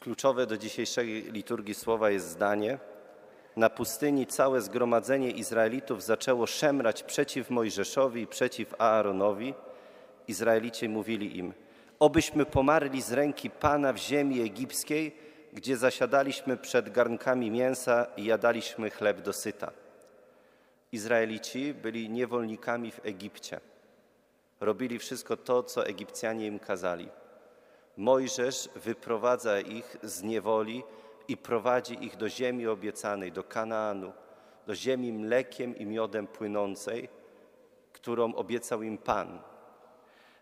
Kluczowe do dzisiejszej liturgii słowa jest zdanie: Na pustyni całe zgromadzenie Izraelitów zaczęło szemrać przeciw Mojżeszowi i przeciw Aaronowi. Izraelici mówili im: Obyśmy pomarli z ręki Pana w ziemi egipskiej, gdzie zasiadaliśmy przed garnkami mięsa i jadaliśmy chleb dosyta. Izraelici byli niewolnikami w Egipcie. Robili wszystko to, co Egipcjanie im kazali. Mojżesz wyprowadza ich z niewoli i prowadzi ich do ziemi obiecanej, do Kanaanu, do ziemi mlekiem i miodem płynącej, którą obiecał im Pan.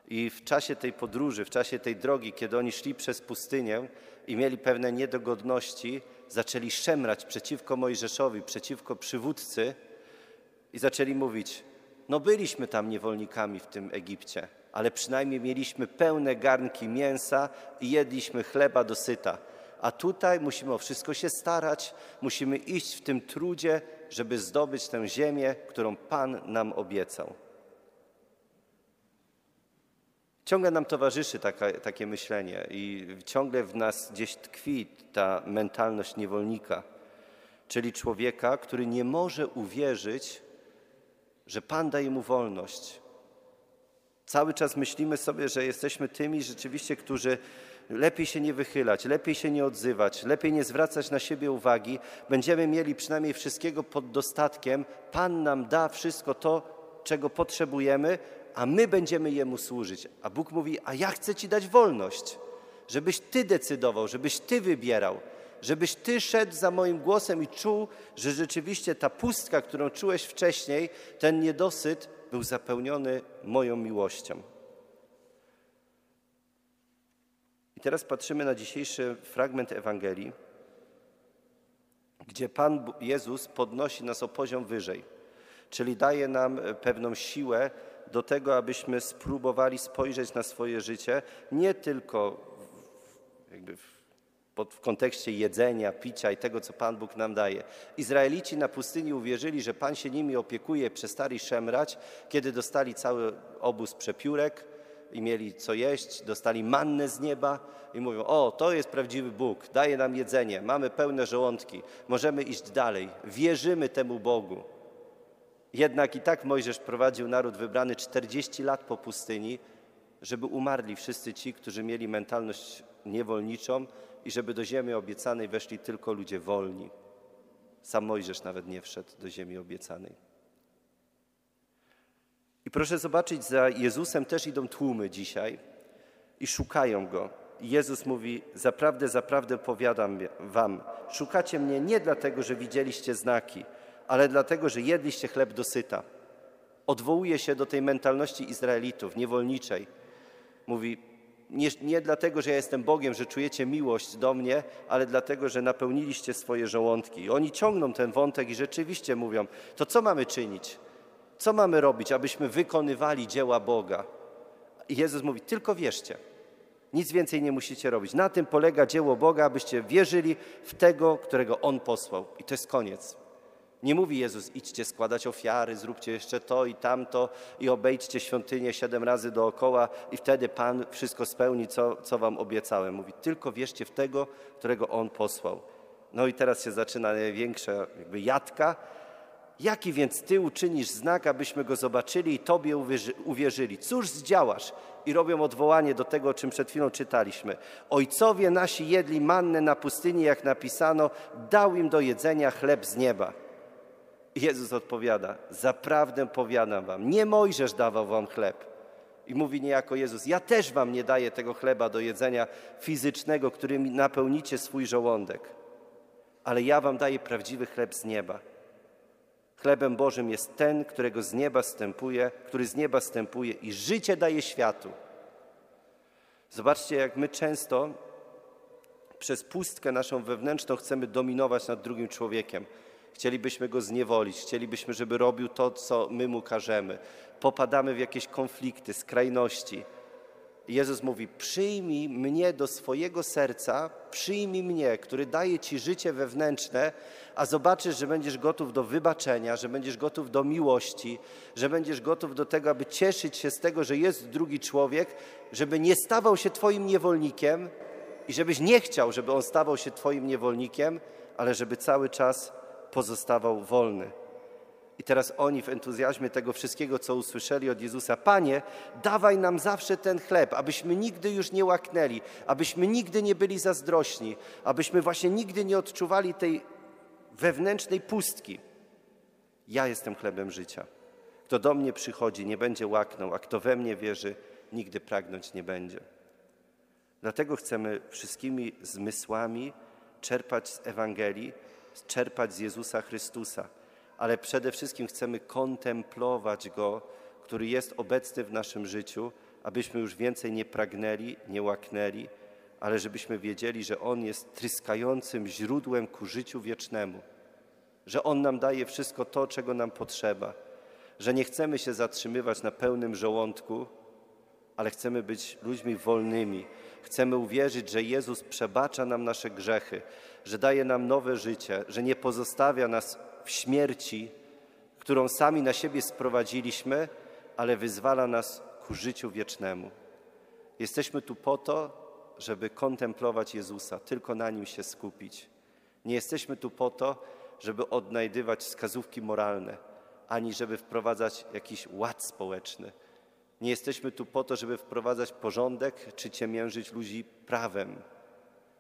I w czasie tej podróży, w czasie tej drogi, kiedy oni szli przez pustynię i mieli pewne niedogodności, zaczęli szemrać przeciwko Mojżeszowi, przeciwko przywódcy i zaczęli mówić: No, byliśmy tam niewolnikami w tym Egipcie, ale przynajmniej mieliśmy pełne garnki mięsa i jedliśmy chleba dosyta. A tutaj musimy o wszystko się starać, musimy iść w tym trudzie, żeby zdobyć tę ziemię, którą Pan nam obiecał. Ciągle nam towarzyszy taka, takie myślenie i ciągle w nas gdzieś tkwi ta mentalność niewolnika, czyli człowieka, który nie może uwierzyć, że Pan daje mu wolność. Cały czas myślimy sobie, że jesteśmy tymi rzeczywiście, którzy lepiej się nie wychylać, lepiej się nie odzywać, lepiej nie zwracać na siebie uwagi. Będziemy mieli przynajmniej wszystkiego pod dostatkiem. Pan nam da wszystko to, czego potrzebujemy, a my będziemy Jemu służyć. A Bóg mówi, a ja chcę Ci dać wolność, żebyś Ty decydował, żebyś Ty wybierał, żebyś Ty szedł za moim głosem i czuł, że rzeczywiście ta pustka, którą czułeś wcześniej, ten niedosyt był zapełniony moją miłością. I teraz patrzymy na dzisiejszy fragment Ewangelii, gdzie Pan Jezus podnosi nas o poziom wyżej, czyli daje nam pewną siłę do tego, abyśmy spróbowali spojrzeć na swoje życie nie tylko jakby w, w kontekście jedzenia, picia i tego, co Pan Bóg nam daje. Izraelici na pustyni uwierzyli, że Pan się nimi opiekuje, przestali szemrać, kiedy dostali cały obóz przepiórek i mieli co jeść, dostali mannę z nieba i mówią: O, to jest prawdziwy Bóg, daje nam jedzenie, mamy pełne żołądki, możemy iść dalej, wierzymy temu Bogu. Jednak i tak Mojżesz prowadził naród wybrany 40 lat po pustyni, żeby umarli wszyscy ci, którzy mieli mentalność niewolniczą i żeby do ziemi obiecanej weszli tylko ludzie wolni. Sam Mojżesz nawet nie wszedł do ziemi obiecanej. I proszę zobaczyć, za Jezusem też idą tłumy dzisiaj i szukają Go. I Jezus mówi, zaprawdę, zaprawdę powiadam wam, szukacie mnie nie dlatego, że widzieliście znaki, ale dlatego, że jedliście chleb dosyta. Odwołuje się do tej mentalności Izraelitów, niewolniczej. Mówi, nie, nie, dlatego, że ja jestem Bogiem, że czujecie miłość do mnie, ale dlatego, że napełniliście swoje żołądki. I oni ciągną ten wątek i rzeczywiście mówią, to co mamy czynić? Co mamy robić, abyśmy wykonywali dzieła Boga? I Jezus mówi, tylko wierzcie. Nic więcej nie musicie robić. Na tym polega dzieło Boga, abyście wierzyli w tego, którego On posłał. I to jest koniec. Nie mówi Jezus, idźcie składać ofiary, zróbcie jeszcze to i tamto i obejdźcie świątynię siedem razy dookoła i wtedy Pan wszystko spełni, co, co wam obiecałem. Mówi, tylko wierzcie w tego, którego On posłał. No i teraz się zaczyna największa jakby jadka. Jaki więc Ty uczynisz znak, abyśmy Go zobaczyli i Tobie uwierzyli? Cóż zdziałasz? I robią odwołanie do tego, o czym przed chwilą czytaliśmy. Ojcowie nasi jedli mannę na pustyni, jak napisano, dał im do jedzenia chleb z nieba. Jezus odpowiada, zaprawdę powiadam wam, nie Mojżesz dawał wam chleb. I mówi niejako Jezus, ja też wam nie daję tego chleba do jedzenia fizycznego, którym napełnicie swój żołądek, ale ja wam daję prawdziwy chleb z nieba. Chlebem Bożym jest ten, którego z nieba stępuje, który z nieba stępuje i życie daje światu. Zobaczcie, jak my często przez pustkę naszą wewnętrzną chcemy dominować nad drugim człowiekiem. Chcielibyśmy go zniewolić, chcielibyśmy, żeby robił to, co my mu każemy. Popadamy w jakieś konflikty, skrajności. Jezus mówi: Przyjmij mnie do swojego serca, przyjmij mnie, który daje ci życie wewnętrzne, a zobaczysz, że będziesz gotów do wybaczenia, że będziesz gotów do miłości, że będziesz gotów do tego, aby cieszyć się z tego, że jest drugi człowiek, żeby nie stawał się Twoim niewolnikiem, i żebyś nie chciał, żeby on stawał się Twoim niewolnikiem, ale żeby cały czas pozostawał wolny. I teraz oni w entuzjazmie tego wszystkiego, co usłyszeli od Jezusa, Panie, dawaj nam zawsze ten chleb, abyśmy nigdy już nie łaknęli, abyśmy nigdy nie byli zazdrośni, abyśmy właśnie nigdy nie odczuwali tej wewnętrznej pustki. Ja jestem chlebem życia. Kto do mnie przychodzi, nie będzie łaknął, a kto we mnie wierzy, nigdy pragnąć nie będzie. Dlatego chcemy wszystkimi zmysłami czerpać z Ewangelii, czerpać z Jezusa Chrystusa, ale przede wszystkim chcemy kontemplować Go, który jest obecny w naszym życiu, abyśmy już więcej nie pragnęli, nie łaknęli, ale żebyśmy wiedzieli, że On jest tryskającym źródłem ku życiu wiecznemu, że On nam daje wszystko to, czego nam potrzeba, że nie chcemy się zatrzymywać na pełnym żołądku, ale chcemy być ludźmi wolnymi. Chcemy uwierzyć, że Jezus przebacza nam nasze grzechy, że daje nam nowe życie, że nie pozostawia nas w śmierci, którą sami na siebie sprowadziliśmy, ale wyzwala nas ku życiu wiecznemu. Jesteśmy tu po to, żeby kontemplować Jezusa, tylko na Nim się skupić. Nie jesteśmy tu po to, żeby odnajdywać wskazówki moralne, ani żeby wprowadzać jakiś ład społeczny. Nie jesteśmy tu po to, żeby wprowadzać porządek czy ciemiężyć ludzi prawem.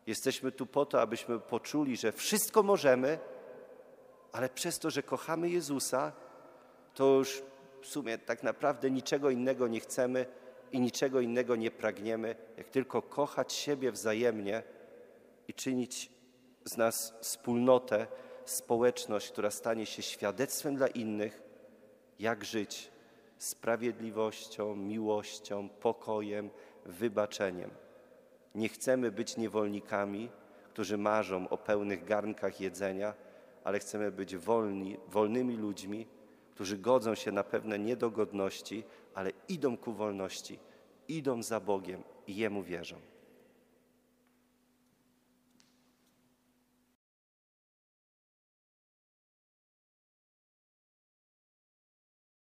Jesteśmy tu po to, abyśmy poczuli, że wszystko możemy, ale przez to, że kochamy Jezusa, to już w sumie tak naprawdę niczego innego nie chcemy i niczego innego nie pragniemy, jak tylko kochać siebie wzajemnie i czynić z nas wspólnotę, społeczność, która stanie się świadectwem dla innych, jak żyć sprawiedliwością, miłością, pokojem, wybaczeniem. Nie chcemy być niewolnikami, którzy marzą o pełnych garnkach jedzenia, ale chcemy być wolni, wolnymi ludźmi, którzy godzą się na pewne niedogodności, ale idą ku wolności, idą za Bogiem i Jemu wierzą.